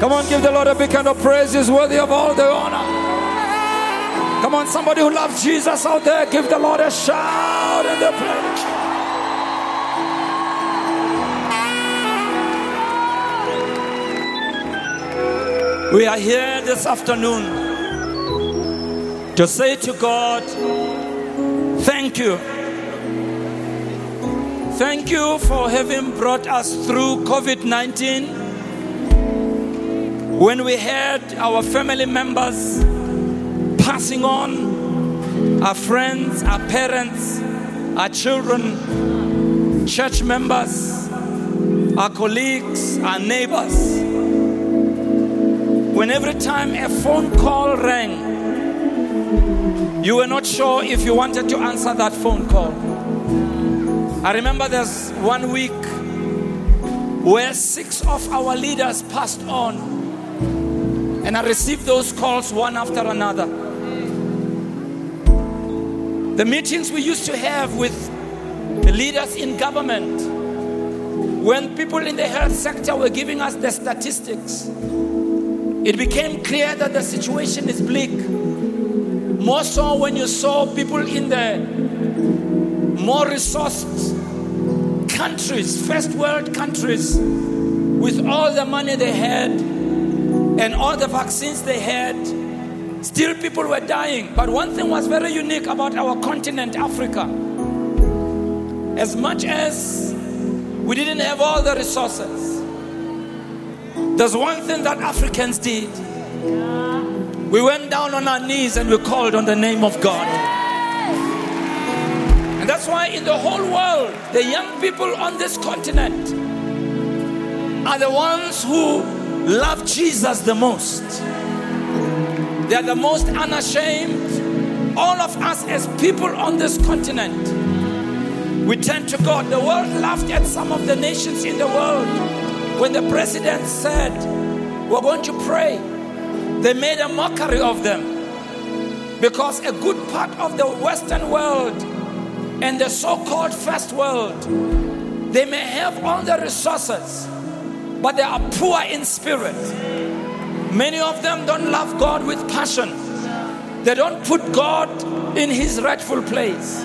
Come on, give the Lord a big hand of praise. He's worthy of all the honor. Come on, somebody who loves Jesus out there, give the Lord a shout in the place. We are here this afternoon to say to God, Thank you. Thank you for having brought us through COVID 19 when we had our family members passing on, our friends, our parents, our children, church members, our colleagues, our neighbors, when every time a phone call rang, you were not sure if you wanted to answer that phone call. I remember there's one week where six of our leaders passed on and I received those calls one after another. The meetings we used to have with the leaders in government, when people in the health sector were giving us the statistics, it became clear that the situation is bleak. More so when you saw people in the more resourced countries, first world countries, with all the money they had, and all the vaccines they had, still people were dying. But one thing was very unique about our continent, Africa. As much as we didn't have all the resources, there's one thing that Africans did. We went down on our knees and we called on the name of God. And that's why in the whole world, the young people on this continent are the ones who love Jesus the most. They are the most unashamed. All of us, as people on this continent, we turn to God. The world laughed at some of the nations in the world when the president said, We're going to pray. They made a mockery of them because a good part of the Western world and the so called first world, they may have all the resources but they are poor in spirit. Many of them don't love God with passion. They don't put God in his rightful place.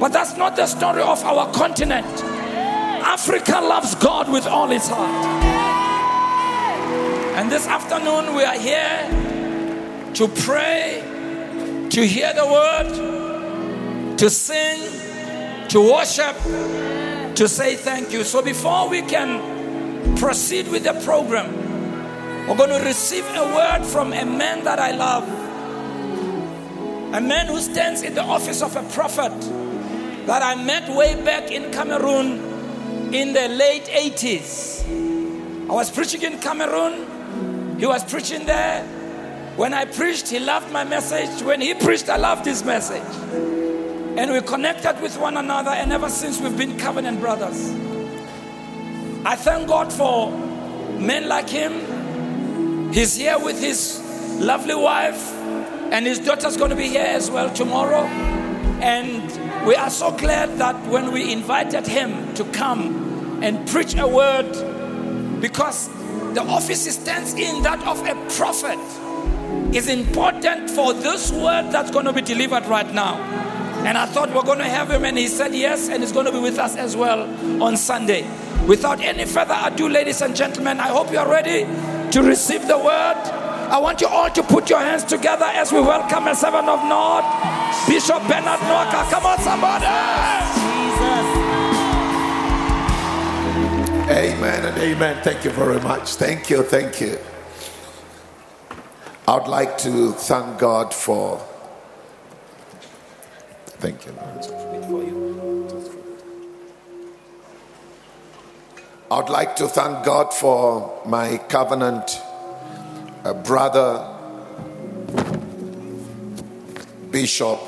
But that's not the story of our continent. Africa loves God with all its heart. And this afternoon we are here to pray, to hear the word, to sing, to worship, to say thank you. So before we can proceed with the program, we're going to receive a word from a man that I love. A man who stands in the office of a prophet that I met way back in Cameroon in the late 80s. I was preaching in Cameroon, he was preaching there. When I preached, he loved my message. When he preached, I loved his message. And we connected with one another, and ever since we've been covenant brothers. I thank God for men like him. He's here with his lovely wife, and his daughter's going to be here as well tomorrow. And we are so glad that when we invited him to come and preach a word, because the office he stands in, that of a prophet, is important for this word that's going to be delivered right now. And I thought we're going to have him, and he said yes, and he's going to be with us as well on Sunday. Without any further ado, ladies and gentlemen, I hope you are ready to receive the word. I want you all to put your hands together as we welcome a servant of North, Bishop Bernard Nwaka. Come on, somebody. Amen and amen. Thank you very much. Thank you. Thank you. I would like to thank God for. Thank you. I would like to thank God for my covenant brother, Bishop.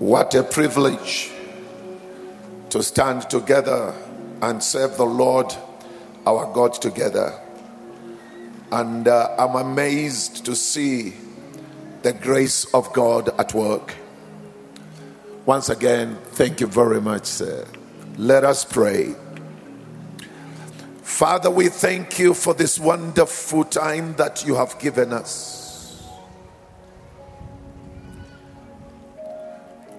What a privilege to stand together and serve the Lord our God together. And uh, I'm amazed to see the grace of God at work. Once again, thank you very much, sir. Let us pray. Father, we thank you for this wonderful time that you have given us.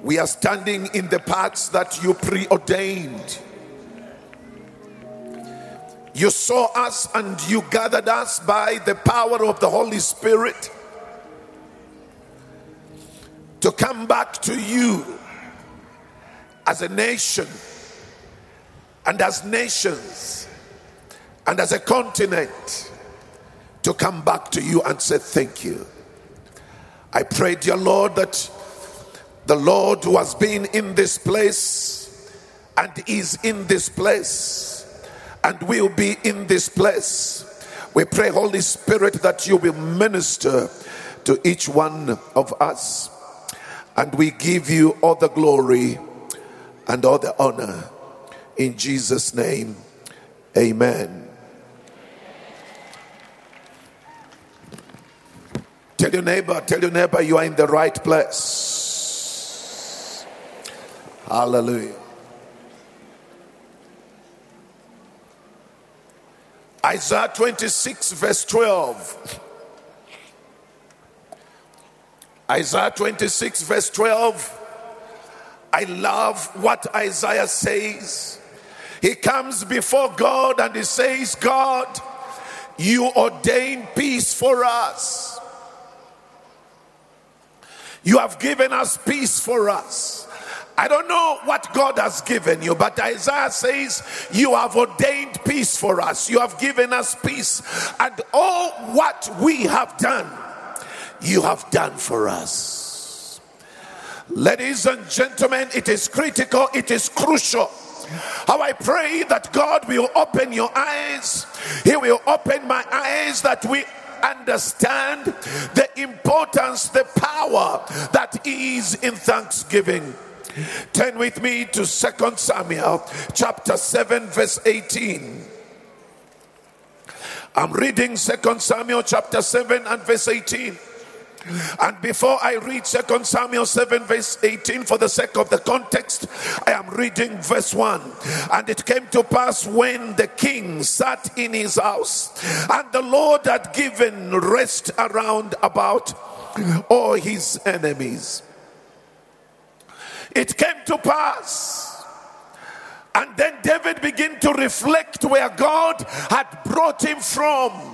We are standing in the paths that you preordained. You saw us and you gathered us by the power of the Holy Spirit to come back to you as a nation and as nations and as a continent to come back to you and say thank you. I pray, dear Lord, that the Lord who has been in this place and is in this place and will be in this place. We pray, Holy Spirit, that you will minister to each one of us. And we give you all the glory and all the honor. In Jesus' name, amen. Tell your neighbor, tell your neighbor you are in the right place. Hallelujah. Isaiah 26, verse 12. Isaiah 26, verse 12. I love what Isaiah says. He comes before God and he says, God, you ordain peace for us. You have given us peace for us. I don't know what God has given you, but Isaiah says, You have ordained peace for us. You have given us peace. And all what we have done, you have done for us. Ladies and gentlemen, it is critical, it is crucial. How I pray that God will open your eyes, He will open my eyes that we understand the importance, the power that is in thanksgiving. Turn with me to Second Samuel chapter 7, verse 18. I'm reading Second Samuel chapter 7 and verse 18. And before I read 2 Samuel 7, verse 18, for the sake of the context, I am reading verse 1. And it came to pass when the king sat in his house, and the Lord had given rest around about all his enemies. It came to pass. And then David began to reflect where God had brought him from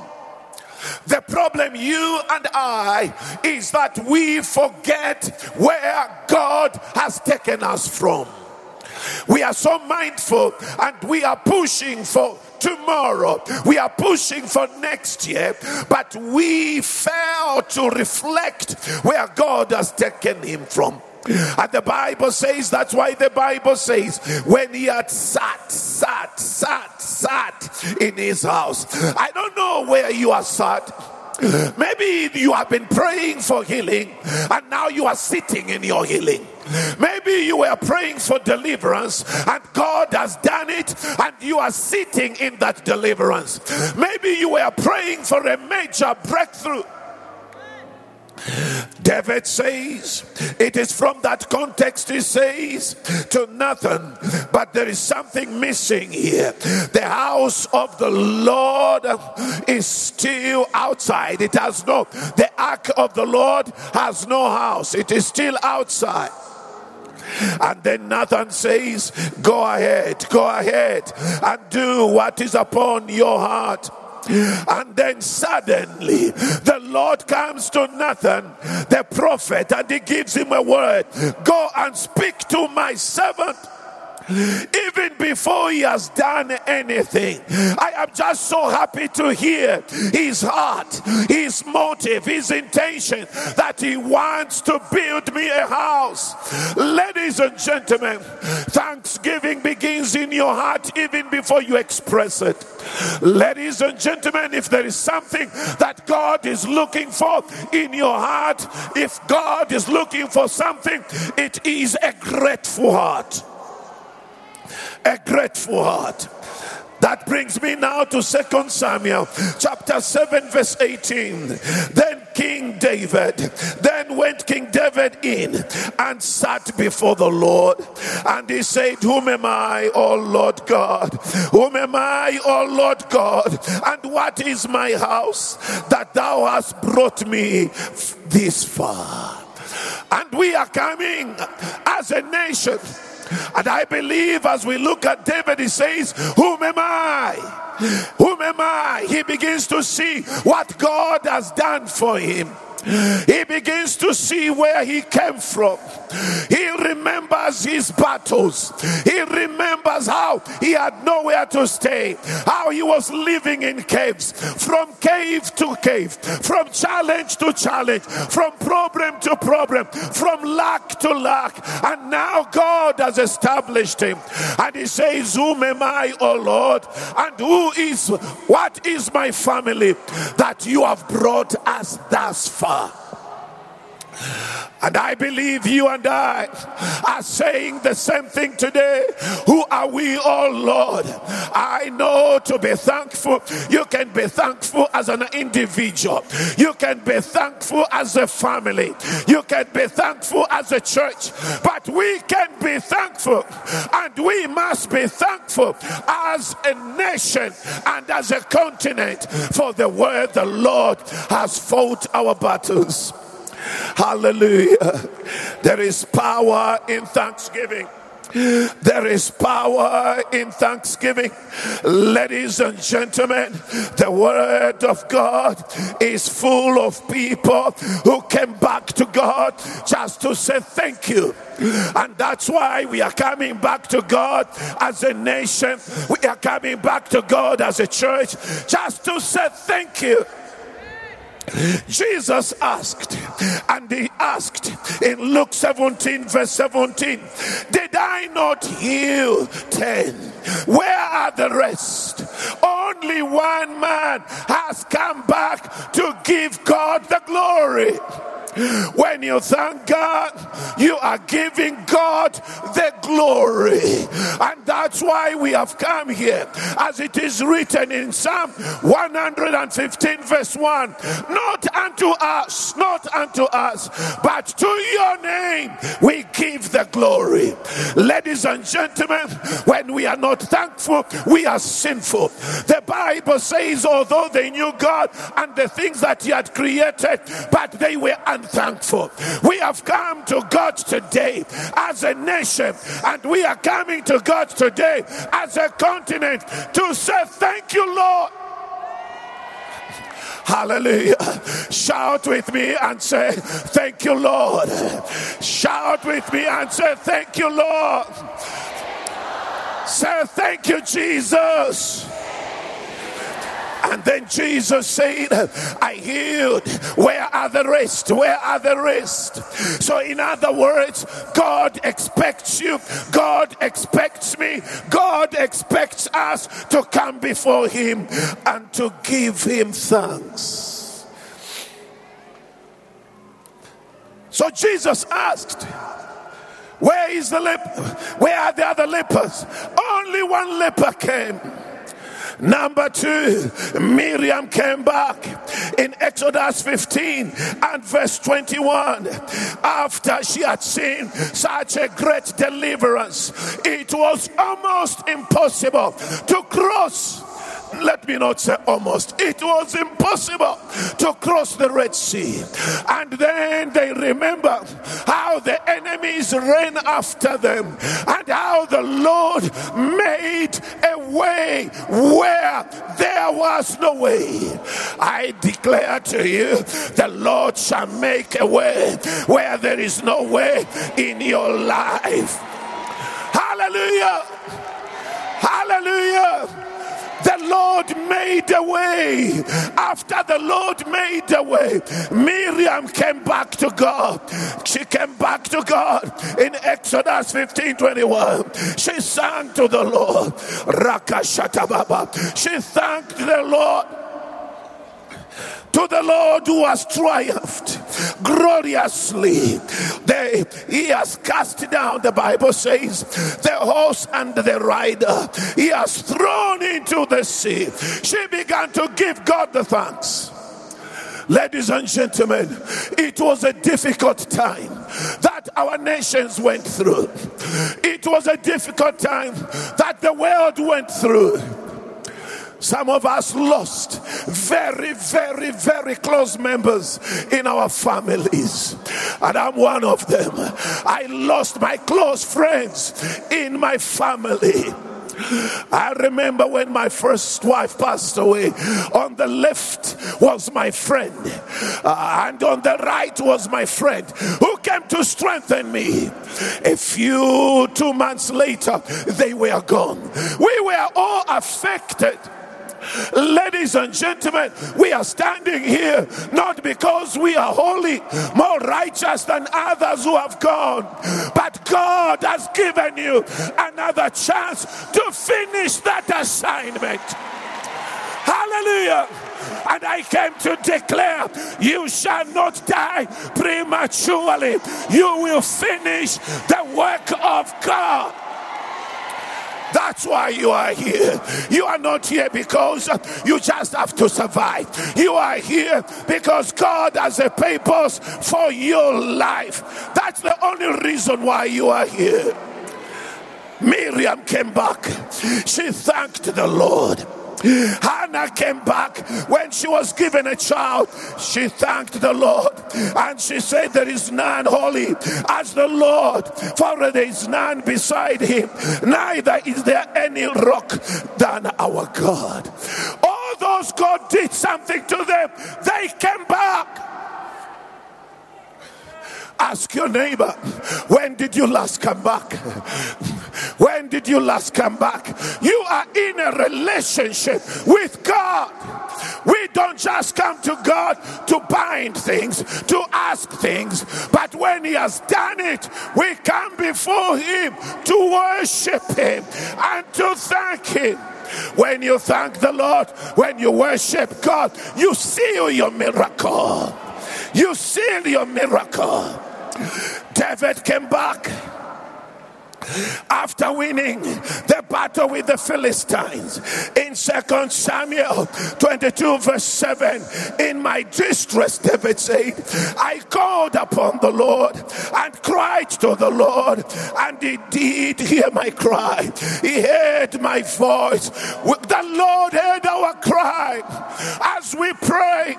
the problem, you and I, is that we forget where God has taken us from. We are so mindful and we are pushing for tomorrow. We are pushing for next year, but we fail to reflect where God has taken him from. And the Bible says, that's why the Bible says, when he had sat, sat, sat, sat in his house. I don't know where you are sat. Maybe you have been praying for healing and now you are sitting in your healing. Maybe you were praying for deliverance and God has done it and you are sitting in that deliverance. Maybe you were praying for a major breakthrough David says, it is from that context he says to Nathan, but there is something missing here. The house of the Lord is still outside. It has no, the ark of the Lord has no house, it is still outside. And then Nathan says, Go ahead, go ahead and do what is upon your heart. And then suddenly the Lord comes to Nathan, the prophet, and he gives him a word. Go and speak to my servant even before he has done anything. I am just so happy to hear his heart, his motive, his intention that he wants to build me a house. Ladies and gentlemen, thanksgiving begins in your heart even before you express it. Ladies and gentlemen, if there is something that God is looking for in your heart, if God is looking for something, it is a grateful heart a grateful heart. That brings me now to Second Samuel chapter 7, verse 18. Then King David. Then went King David in and sat before the Lord. And he said, Whom am I, O Lord God? Whom am I, O Lord God? And what is my house that thou hast brought me this far? And we are coming as a nation. And I believe as we look at David, he says, Whom am I? Whom am I? He begins to see what God has done for him. He begins to see where he came from. He remembers his battles. He remembers how he had nowhere to stay, how he was living in caves, from cave to cave, from challenge to challenge, from problem to problem, from lack to lack. And now God has established him. And he says, Whom am I, O Lord? And who is, what is my family that you have brought us thus far? Papa. And I believe you and I are saying the same thing today. Who are we, oh Lord? I know to be thankful. You can be thankful as an individual, you can be thankful as a family, you can be thankful as a church, but we can be thankful and we must be thankful as a nation and as a continent for the word the Lord has fought our battles. Hallelujah. There is power in thanksgiving. There is power in thanksgiving. Ladies and gentlemen, the word of God is full of people who came back to God just to say thank you. And that's why we are coming back to God as a nation. We are coming back to God as a church just to say thank you. Jesus asked, and he asked in Luke 17, verse 17, Did I not heal ten? Where are the rest? Only one man has come back to give God the glory. When you thank God, you are giving God the glory. And that's why we have come here. As it is written in Psalm 115, verse 1 Not unto us, not unto us, but to your name we give the glory. Ladies and gentlemen, when we are not thankful, we are sinful. The Bible says, although they knew God and the things that He had created, but they were unthankful. We have come to God today as a nation, and we are coming to God today as a continent to say, Thank you, Lord. Hallelujah. Shout with me and say, Thank you, Lord. Shout with me and say, Thank you, Lord. Say, Thank you, Jesus. And then Jesus said, I healed. Where are the rest? Where are the rest? So, in other words, God expects you, God expects me, God expects us to come before Him and to give Him thanks. So, Jesus asked, Where is the leper? Where are the other lepers? Only one leper came. Number two, Miriam came back in Exodus 15 and verse 21. After she had seen such a great deliverance, it was almost impossible to cross let me not say almost, it was impossible to cross the Red Sea. And then they remember how the enemies ran after them and how the Lord made a way where there was no way. I declare to you, the Lord shall make a way where there is no way in your life. Hallelujah! Hallelujah! The Lord made a way. After the Lord made a way, Miriam came back to God. She came back to God in Exodus 15 21. She sang to the Lord. Rakashatababa. She thanked the Lord to the Lord who has triumphed gloriously. They, he has cast down, the Bible says, the horse and the rider. He has thrown into the sea. She began to give God the thanks. Ladies and gentlemen, it was a difficult time that our nations went through. It was a difficult time that the world went through. Some of us lost very, very, very close members in our families. And I'm one of them. I lost my close friends in my family. I remember when my first wife passed away. On the left was my friend, uh, and on the right was my friend who came to strengthen me. A few two months later, they were gone. We were all affected. Ladies and gentlemen, we are standing here not because we are holy, more righteous than others who have gone, but God has given you another chance to finish that assignment. Hallelujah. And I came to declare, you shall not die prematurely. You will finish the work of God. That's why you are here. You are not here because you just have to survive. You are here because God has a purpose for your life. That's the only reason why you are here. Miriam came back. She thanked the Lord. Hannah came back when she was given a child. She thanked the Lord and she said, There is none holy as the Lord, for there is none beside him, neither is there any rock than our God. All those God did something to them, they came back. Ask your neighbor, when did you last come back? When did you last come back? You are in a relationship with God. We don't just come to God to bind things, to ask things, but when He has done it, we come before Him to worship Him and to thank Him. When you thank the Lord, when you worship God, you seal your miracle. You seal your miracle. David came back after winning the battle with the Philistines in Second Samuel 22, verse 7. In my distress, David said, I called upon the Lord and cried to the Lord, and he did hear my cry. He heard my voice. The Lord heard our cry as we prayed.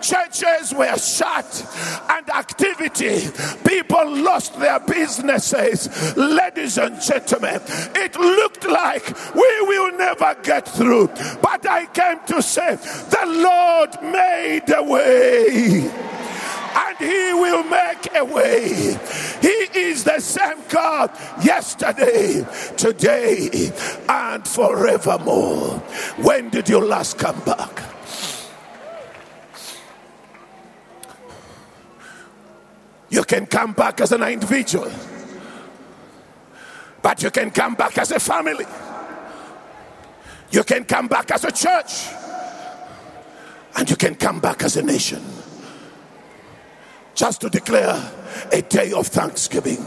Churches were shut and activity. People lost their businesses. Ladies ladies and gentlemen, it looked like we will never get through. But I came to say, the Lord made a way and he will make a way. He is the same God yesterday, today, and forevermore. When did you last come back? You can come back as an individual. But you can come back as a family. You can come back as a church. And you can come back as a nation. Just to declare a day of thanksgiving.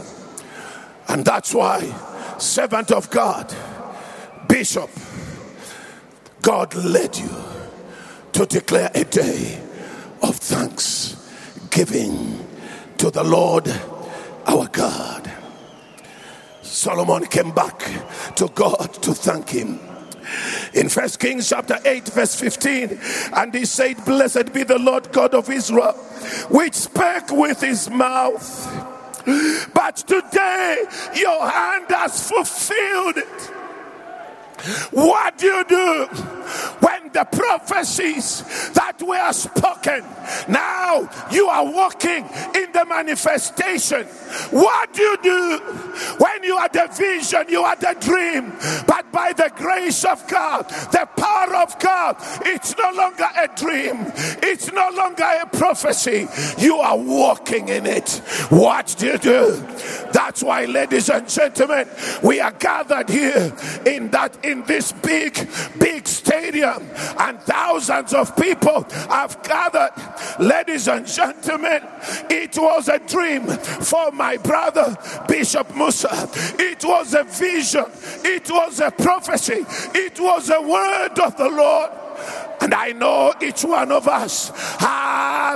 And that's why, servant of God, bishop, God led you to declare a day of thanksgiving to the Lord our God. Solomon came back to God to thank him. In First Kings chapter 8, verse 15, and he said, Blessed be the Lord God of Israel, which spake with his mouth. But today your hand has fulfilled it. What do you do when the prophecies that were spoken now you are walking in the manifestation? What do you do when you are the vision, you are the dream, but by the grace of God, the power of God, it's no longer a dream, it's no longer a prophecy, you are walking in it. What do you do? That's why, ladies and gentlemen, we are gathered here in that in this big, big stadium, and thousands of people have gathered. Ladies and gentlemen, it was a dream for my brother Bishop Mosa. It was a vision, it was a prophecy, it was a word of the Lord. And I know each one of us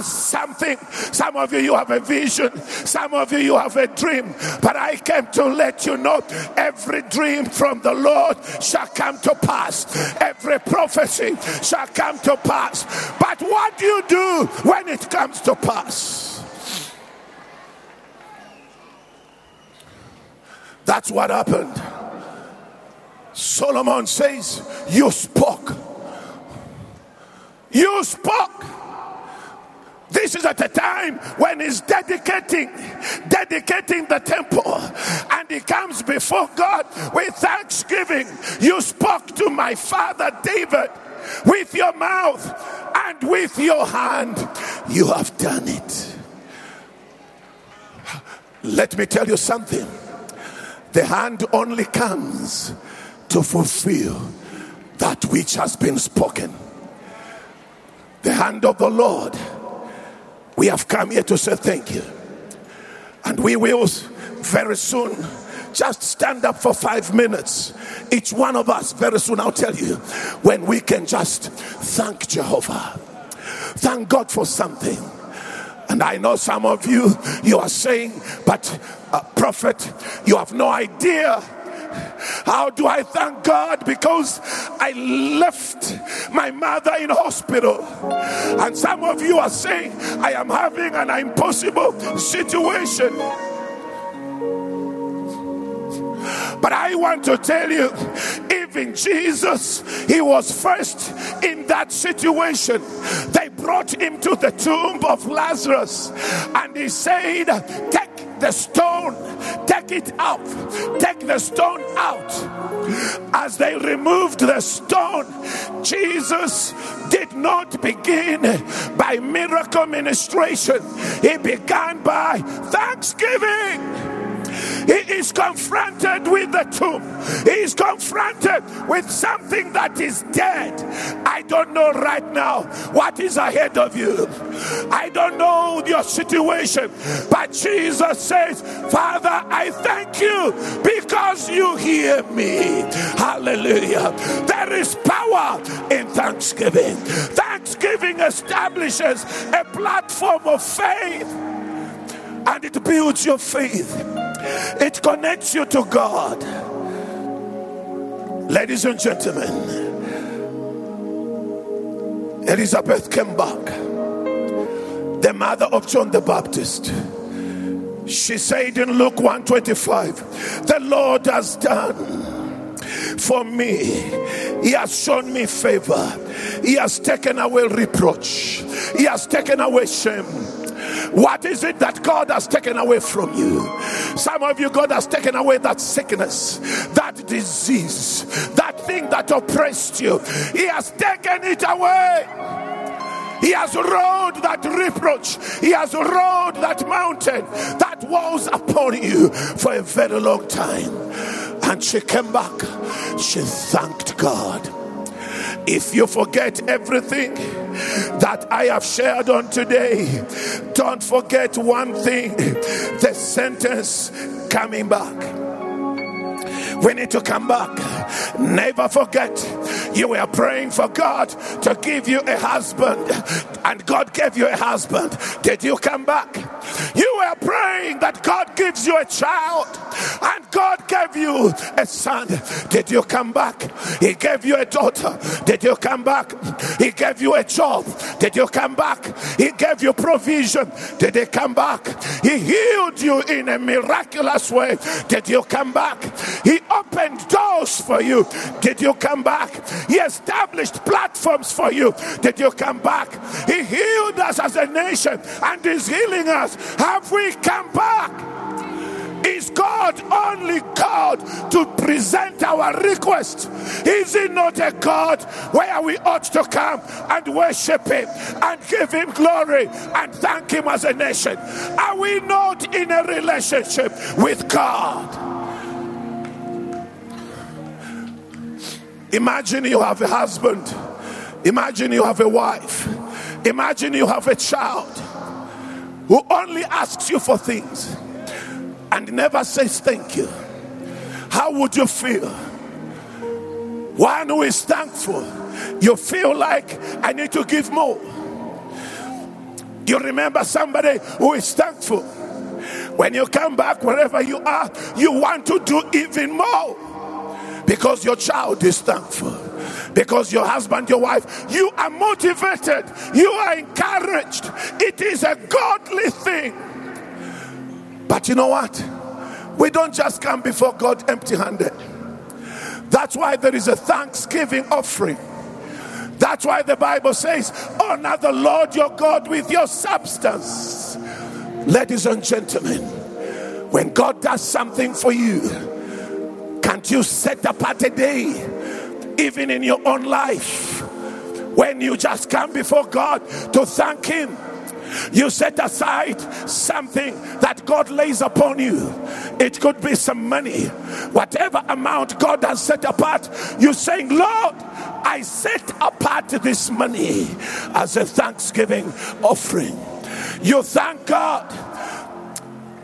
has something. Some of you, you have a vision. Some of you, you have a dream. But I came to let you know every dream from the Lord shall come to pass. Every prophecy shall come to pass. But what do you do when it comes to pass? That's what happened. Solomon says, You spoke. You spoke. This is at a time when he's dedicating, dedicating the temple, and he comes before God with thanksgiving. You spoke to my father David with your mouth and with your hand. You have done it. Let me tell you something. The hand only comes to fulfill that which has been spoken. The hand of the Lord. We have come here to say thank you. And we will very soon just stand up for five minutes. Each one of us, very soon, I'll tell you when we can just thank Jehovah. Thank God for something. And I know some of you, you are saying, but uh, prophet, you have no idea how do I thank God? Because I left my mother in hospital. And some of you are saying, I am having an impossible situation. But I want to tell you, even Jesus, he was first in that situation. They brought him to the tomb of Lazarus and he said, Take the stone, take it out, take the stone out. As they removed the stone, Jesus did not begin by miracle ministration, he began by thanksgiving. He is confronted with the tomb. He is confronted with something that is dead. I don't know right now what is ahead of you. I don't know your situation. But Jesus says, Father, I thank you because you hear me. Hallelujah. There is power in thanksgiving. Thanksgiving establishes a platform of faith and it builds your faith, it connects you to God. Ladies and gentlemen, Elizabeth came back, the mother of John the Baptist. She said in Luke 125, The Lord has done for me. He has shown me favor. He has taken away reproach. He has taken away shame. What is it that God has taken away from you? Some of you, God has taken away that sickness, that disease, that thing that oppressed you. He has taken it away. He has rolled that reproach. He has rolled that mountain that was upon you for a very long time. And she came back. She thanked God. If you forget everything that I have shared on today, don't forget one thing the sentence coming back. We need to come back. Never forget, you were praying for God to give you a husband, and God gave you a husband. Did you come back? You were praying that God gives you a child, and God gave you a son. Did you come back? He gave you a daughter. Did you come back? He gave you a job. Did you come back? He gave you provision. Did he come back? He healed you in a miraculous way. Did you come back? He opened doors for you. Did you come back? He established platforms for you. Did you come back? He healed us as a nation and is healing us. Have we come back? Is God only God to present our request? Is He not a God where we ought to come and worship Him and give Him glory and thank Him as a nation? Are we not in a relationship with God? Imagine you have a husband. Imagine you have a wife. Imagine you have a child who only asks you for things and never says thank you. How would you feel? One who is thankful, you feel like I need to give more. You remember somebody who is thankful. When you come back, wherever you are, you want to do even more because your child is thankful because your husband, your wife, you are motivated, you are encouraged. It is a godly thing. But you know what? We don't just come before God empty handed. That's why there is a thanksgiving offering. That's why the Bible says, Honor the Lord your God with your substance. Ladies and gentlemen, when God does something for you, can't you set apart a day, even in your own life, when you just come before God to thank Him? You set aside something that God lays upon you. It could be some money, whatever amount God has set apart. You're saying, Lord, I set apart this money as a thanksgiving offering. You thank God.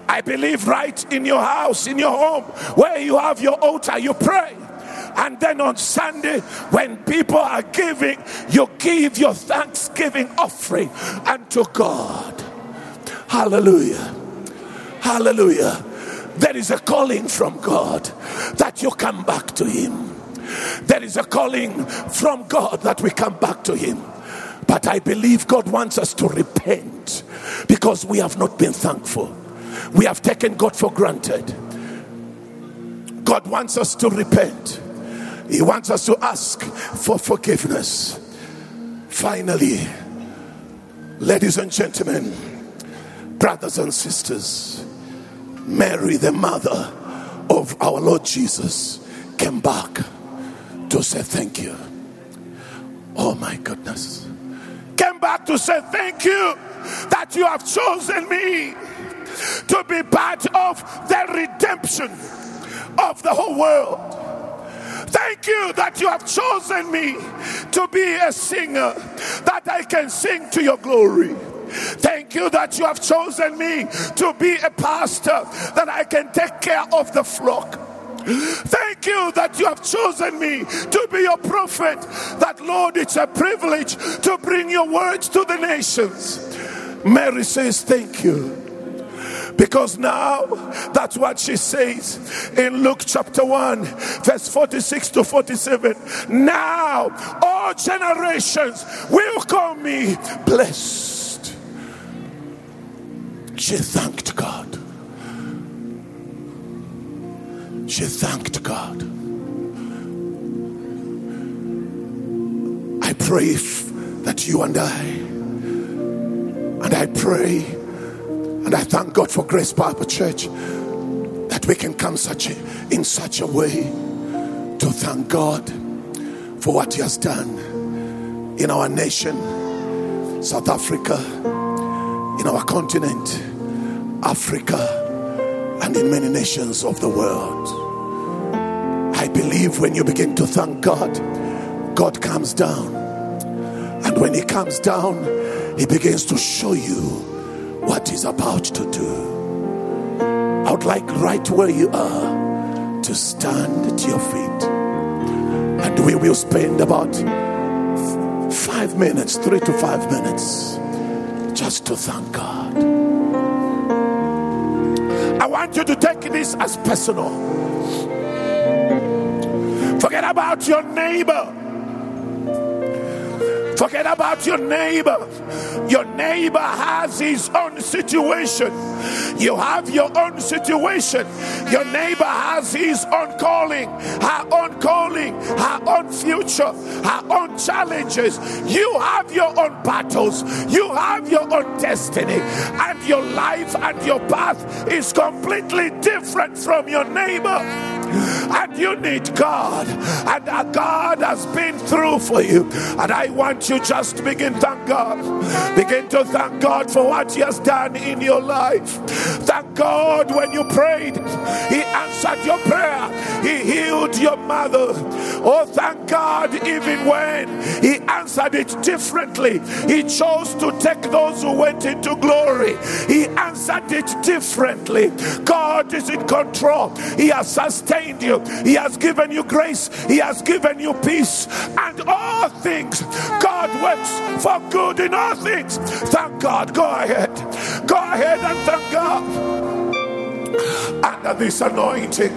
I believe right in your house, in your home, where you have your altar, you pray. And then on Sunday, when people are giving, you give your thanksgiving offering unto God. Hallelujah. Hallelujah. There is a calling from God that you come back to Him. There is a calling from God that we come back to Him. But I believe God wants us to repent because we have not been thankful. We have taken God for granted. God wants us to repent. He wants us to ask for forgiveness. Finally, ladies and gentlemen, brothers and sisters, Mary, the mother of our Lord Jesus, came back to say thank you. Oh my goodness. Came back to say thank you that you have chosen me to be part of the redemption of the whole world. Thank you that you have chosen me to be a singer, that I can sing to your glory. Thank you that you have chosen me to be a pastor, that I can take care of the flock. Thank you that you have chosen me to be your prophet. That, Lord, it's a privilege to bring your words to the nations. Mary says, Thank you. Because now that's what she says in Luke chapter 1, verse 46 to 47. Now all generations will call me blessed. She thanked God. She thanked God. I pray that you and I, and I pray and I thank God for Grace Bible Church that we can come such a, in such a way to thank God for what He has done in our nation, South Africa, in our continent, Africa, and in many nations of the world. I believe when you begin to thank God, God comes down. And when He comes down, He begins to show you what He's about to do. I would like right where you are to stand at your feet. And we will spend about five minutes, three to five minutes, just to thank God. I want you to take this as personal. Forget about your neighbor. Forget about your neighbor. Your neighbor has his own situation. You have your own situation. Your neighbor has his own calling, her own calling, her own future, her own challenges. You have your own battles. You have your own destiny. And your life and your path is completely different from your neighbor and you need God, and that God has been through for you. And I want you just to begin thank God. Begin to thank God for what He has done in your life. Thank God when you prayed, He answered your prayer, He healed your mother. Oh, thank God, even when He answered it differently, He chose to take those who went into glory. He answered it differently. God is in control, He has sustained you. You. He has given you grace. He has given you peace. And all things, God works for good in all things. Thank God. Go ahead. Go ahead and thank God under this anointing,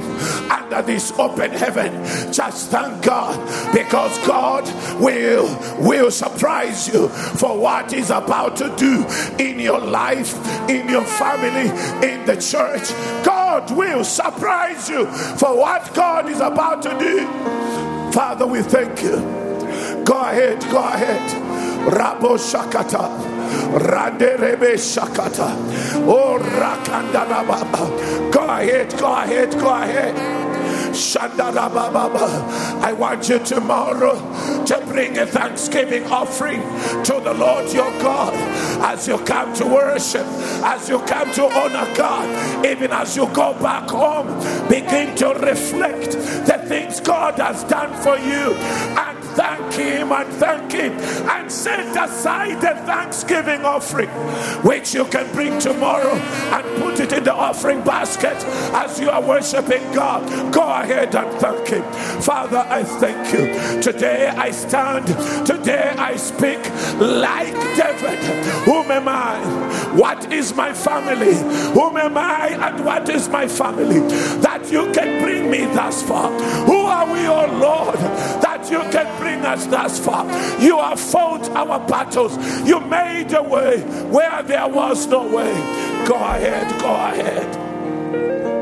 under this open heaven. Just thank God because God will will surprise you for what He's about to do in your life, in your family, in the church. God will surprise you for what God is about to do. Father, we thank you. Go ahead, go ahead. Rabo Shakata. Randerebe Shakata. Oh, Rakandana Go ahead, go ahead, go ahead. I want you tomorrow to bring a thanksgiving offering to the Lord your God as you come to worship, as you come to honor God, even as you go back home, begin to reflect the things God has done for you and thank Him and thank Him and set aside the thanksgiving offering which you can bring tomorrow and put it in the offering basket as you are worshiping God. Go ahead and thank Him. Father, I thank you. Today I stand, today I speak like David. Whom am I? What is my family? Whom am I and what is my family? That you can bring me thus far. Who are we, oh Lord? That you can bring us thus far. You have fought our battles. You made a way where there was no way. Go ahead, go ahead.